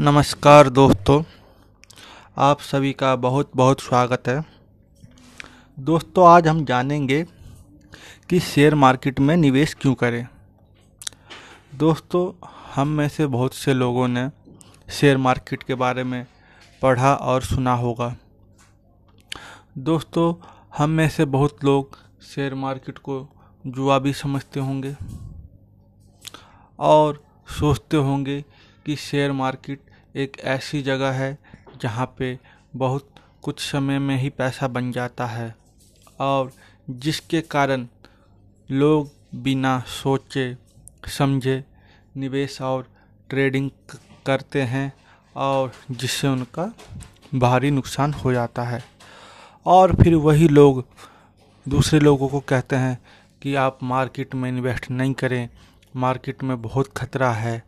नमस्कार दोस्तों, आप सभी का बहुत बहुत स्वागत है। दोस्तों, आज हम जानेंगे कि शेयर मार्केट में निवेश क्यों करें। दोस्तों, हम में से बहुत से लोगों ने शेयर मार्केट के बारे में पढ़ा और सुना होगा। दोस्तों, हम में से बहुत लोग शेयर मार्केट को जुआ भी समझते होंगे और सोचते होंगे कि शेयर मार्केट एक ऐसी जगह है जहाँ पे बहुत कुछ समय में ही पैसा बन जाता है और जिसके कारण लोग बिना सोचे, समझे निवेश और ट्रेडिंग करते हैं और जिससे उनका भारी नुकसान हो जाता है। और फिर वही लोग दूसरे लोगों को कहते हैं कि आप मार्केट में इन्वेस्ट नहीं करें, मार्केट में बहुत खतरा है।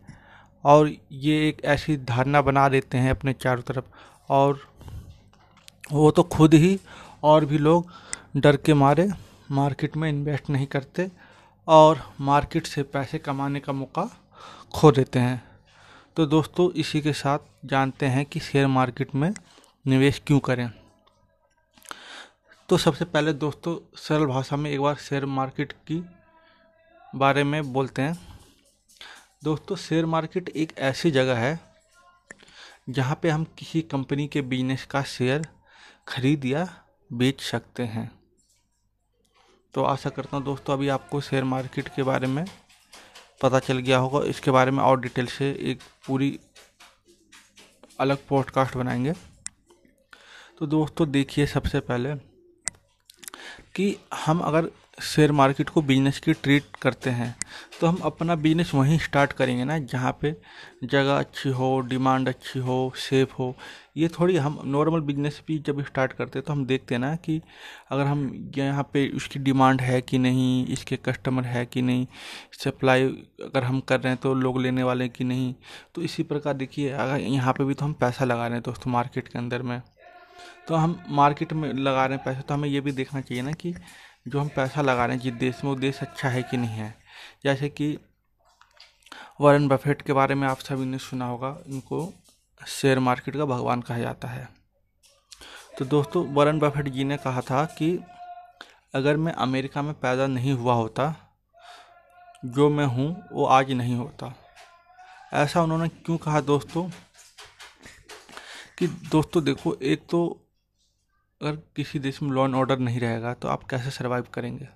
और ये एक ऐसी धारणा बना देते हैं अपने चारों तरफ़। और वो तो खुद ही और भी लोग डर के मारे, मार्केट में इन्वेस्ट नहीं करते और मार्केट से पैसे कमाने का मौका खो देते हैं। तो दोस्तों, इसी के साथ जानते हैं कि शेयर मार्केट में निवेश क्यों करें। तो सबसे पहले दोस्तों, सरल भाषा में एक बार शेयर मार्केट की बारे में बोलते हैं। दोस्तों शेयर मार्केट एक ऐसी जगह है जहाँ पे हम किसी कंपनी के बिज़नेस का शेयर खरीद या बेच सकते हैं। तो आशा करता हूँ दोस्तों, अभी आपको शेयर मार्केट के बारे में पता चल गया होगा। इसके बारे में और डिटेल से एक पूरी अलग पॉडकास्ट बनाएँगे। तो दोस्तों, देखिए सबसे पहले कि हम अगर शेयर मार्केट को बिज़नेस की ट्रीट करते हैं। तो हम अपना बिज़नेस वहीं स्टार्ट करेंगे ना, जहाँ पे जगह अच्छी हो, डिमांड अच्छी हो, सेफ़ हो, ये थोड़ी हम नॉर्मल बिज़नेस भी जब स्टार्ट करते हैं तो हम देखते हैं ना कि अगर हम यहाँ पे उसकी डिमांड है कि नहीं, इसके कस्टमर है कि नहीं, सप्लाई अगर हम कर रहे हैं तो लोग लेने वाले कि नहीं तो इसी प्रकार देखिए, अगर यहाँ पर भी तो हम पैसा लगा रहे हैं दोस्तों मार्केट के अंदर में। तो हम मार्केट में लगा रहे हैं पैसे तो हमें ये भी देखना चाहिए ना कि जो हम पैसा लगा रहे हैं, जिस देश में वो देश अच्छा है कि नहीं है। जैसे कि वॉरेन बफेट के बारे में आप सभी ने सुना होगा इनको शेयर मार्केट का भगवान कहा जाता है। तो दोस्तों, वॉरेन बफेट जी ने कहा था कि अगर मैं अमेरिका में पैदा नहीं हुआ होता, जो मैं हूँ, वो आज नहीं होता। ऐसा उन्होंने क्यों कहा दोस्तों? कि दोस्तों देखो, एक तो अगर किसी देश में लॉ एंड ऑर्डर नहीं रहेगा तो आप कैसे सर्वाइव करेंगे?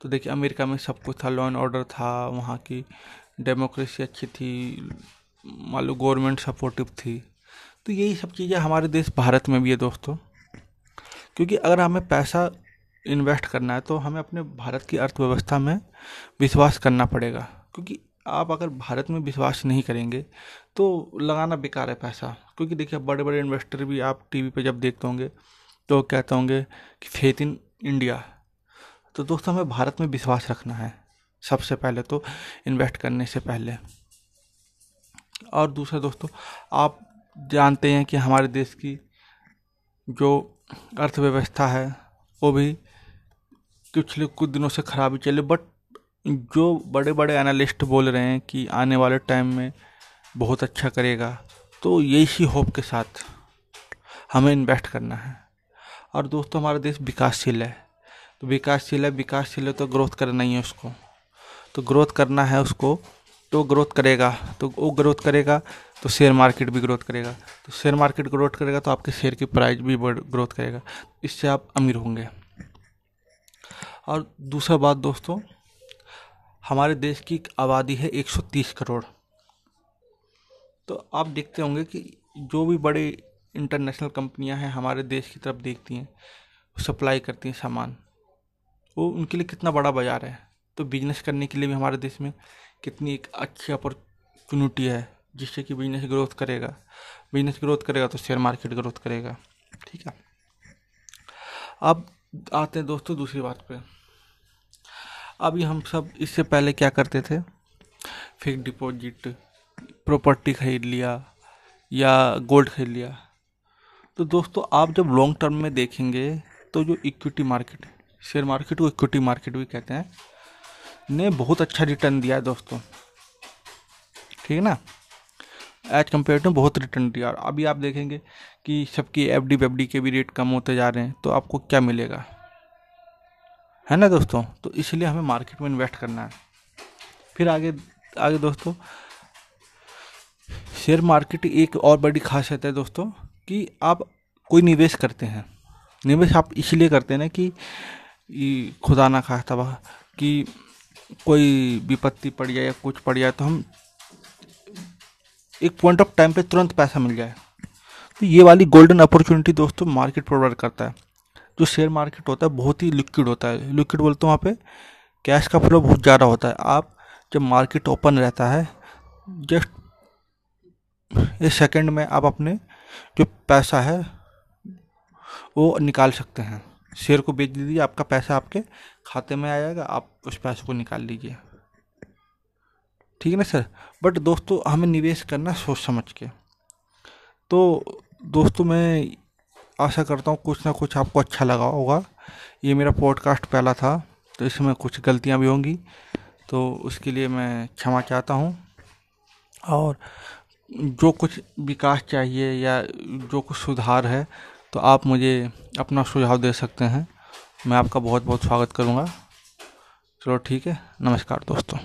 तो देखिए, अमेरिका में सब कुछ था लॉ एंड ऑर्डर था, वहाँ की डेमोक्रेसी अच्छी थी, मान लो गवर्नमेंट सपोर्टिव थी। तो यही सब चीज़ें हमारे देश भारत में भी है दोस्तों। क्योंकि अगर हमें पैसा इन्वेस्ट करना है तो हमें अपने भारत की अर्थव्यवस्था में विश्वास करना पड़ेगा। क्योंकि आप अगर भारत में विश्वास नहीं करेंगे तो लगाना बेकार है पैसा। क्योंकि देखिए बड़े बड़े इन्वेस्टर भी आप टीवी पे जब देखते होंगे तो कहते होंगे कि फेथ इन इंडिया तो दोस्तों, हमें भारत में विश्वास रखना है, सबसे पहले तो इन्वेस्ट करने से पहले। और दूसरा दोस्तों, आप जानते हैं कि हमारे देश की जो अर्थव्यवस्था है, वो भी पिछले कुछ दिनों से खराबी चले बट जो बड़े बड़े एनालिस्ट बोल रहे हैं कि आने वाले टाइम में बहुत अच्छा करेगा तो यही होप के साथ हमें इन्वेस्ट करना है। और दोस्तों, हमारा देश विकासशील है। तो विकासशील है विकासशील है तो ग्रोथ करना ही है उसको। तो ग्रोथ करना है उसको तो ग्रोथ करेगा। तो वो ग्रोथ करेगा तो शेयर मार्केट भी ग्रोथ करेगा। तो शेयर मार्केट ग्रोथ करेगा तो आपके शेयर की प्राइस भी ग्रोथ करेगा। इससे आप अमीर होंगे। और दूसरा बात दोस्तों हमारे देश की आबादी है 130 करोड़। तो आप देखते होंगे कि जो भी बड़े इंटरनेशनल कंपनियाँ हैं, हमारे देश की तरफ़ देखती हैं सप्लाई करती हैं सामान। वो उनके लिए कितना बड़ा बाज़ार है। तो बिज़नेस करने के लिए भी हमारे देश में कितनी एक अच्छी अपॉर्चुनिटी है, जिससे कि बिज़नेस ग्रोथ करेगा। बिज़नेस ग्रोथ करेगा तो शेयर मार्केट ग्रोथ करेगा। ठीक है। अब आते हैं दोस्तों दूसरी बात पे। अभी हम सब इससे पहले क्या करते थे? फिक्स डिपॉजिट प्रॉपर्टी खरीद लिया या गोल्ड खरीद लिया। तो दोस्तों, आप जब लॉन्ग टर्म में देखेंगे तो जो इक्विटी मार्केट शेयर मार्केट को इक्विटी मार्केट भी कहते हैं, ने बहुत अच्छा रिटर्न दिया है दोस्तों। ठीक है ना? एज कंपेयर टू बहुत रिटर्न दिया। और अभी आप देखेंगे कि सबकी एफ़ डी के भी रेट कम होते जा रहे हैं तो आपको क्या मिलेगा? है ना दोस्तों? तो इसलिए हमें मार्केट में इन्वेस्ट करना है। फिर आगे आगे दोस्तों शेयर मार्केट एक और बड़ी खासियत है दोस्तों, कि आप कोई निवेश करते हैं। निवेश आप इसलिए करते हैं ना कि खुदा ना खास्ता कि कोई विपत्ति पड़ जाए या कुछ पड़ जाए तो हम एक पॉइंट ऑफ़ टाइम पे तुरंत पैसा मिल जाए। तो ये वाली गोल्डन अपॉर्चुनिटी दोस्तों मार्केट प्रोवाइड करता है। जो शेयर मार्केट होता है, बहुत ही लिक्विड होता है। लिक्विड बोलते हैं वहाँ पे कैश का फ्लो बहुत ज़्यादा होता है। आप जब मार्केट ओपन रहता है जस्ट एक सेकंड में आप अपने जो पैसा है, वो निकाल सकते हैं। शेयर को बेच दीजिए, आपका पैसा आपके खाते में आ जाएगा, आप उस पैसे को निकाल लीजिए। ठीक है ना सर बट दोस्तों, हमें निवेश करना सोच समझ के। तो दोस्तों, मैं आशा करता हूँ कुछ ना कुछ आपको अच्छा लगा होगा। ये मेरा पॉडकास्ट पहला था तो इसमें कुछ गलतियाँ भी होंगी तो उसके लिए मैं क्षमा चाहता हूँ। और जो कुछ विकास चाहिए या जो कुछ सुधार है तो आप मुझे अपना सुझाव दे सकते हैं। मैं आपका बहुत बहुत स्वागत करूँगा। चलो ठीक है, नमस्कार दोस्तों।